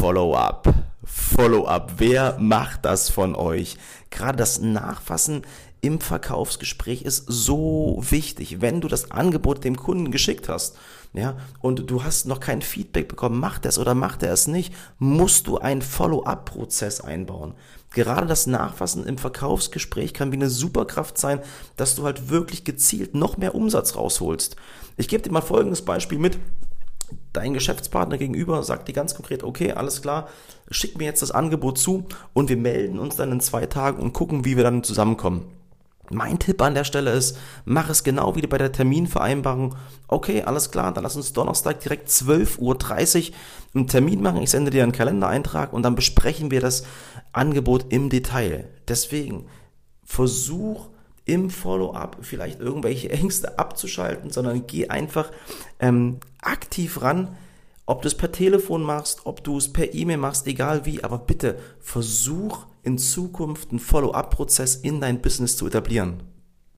Follow-up. Follow-up. Wer macht das von euch? Gerade das Nachfassen im Verkaufsgespräch ist so wichtig. Wenn du das Angebot dem Kunden geschickt hast, ja, und du hast noch kein Feedback bekommen, macht er es oder macht er es nicht, musst du einen Follow-up-Prozess einbauen. Gerade das Nachfassen im Verkaufsgespräch kann wie eine Superkraft sein, dass du halt wirklich gezielt noch mehr Umsatz rausholst. Ich gebe dir mal folgendes Beispiel mit dein Geschäftspartner gegenüber sagt dir ganz konkret, okay, alles klar, schick mir jetzt das Angebot zu und wir melden uns dann in zwei Tagen und gucken, wie wir dann zusammenkommen. Mein Tipp an der Stelle ist, mach es genau wie bei der Terminvereinbarung. Okay, alles klar, dann lass uns Donnerstag direkt 12.30 Uhr einen Termin machen. Ich sende dir einen Kalendereintrag und dann besprechen wir das Angebot im Detail. Deswegen versuch im Follow-up vielleicht irgendwelche Ängste abzuschalten, sondern geh einfach ähm, aktiv ran, ob du es per Telefon machst, ob du es per E-Mail machst, egal wie, aber bitte versuch in Zukunft einen Follow-up-Prozess in dein Business zu etablieren.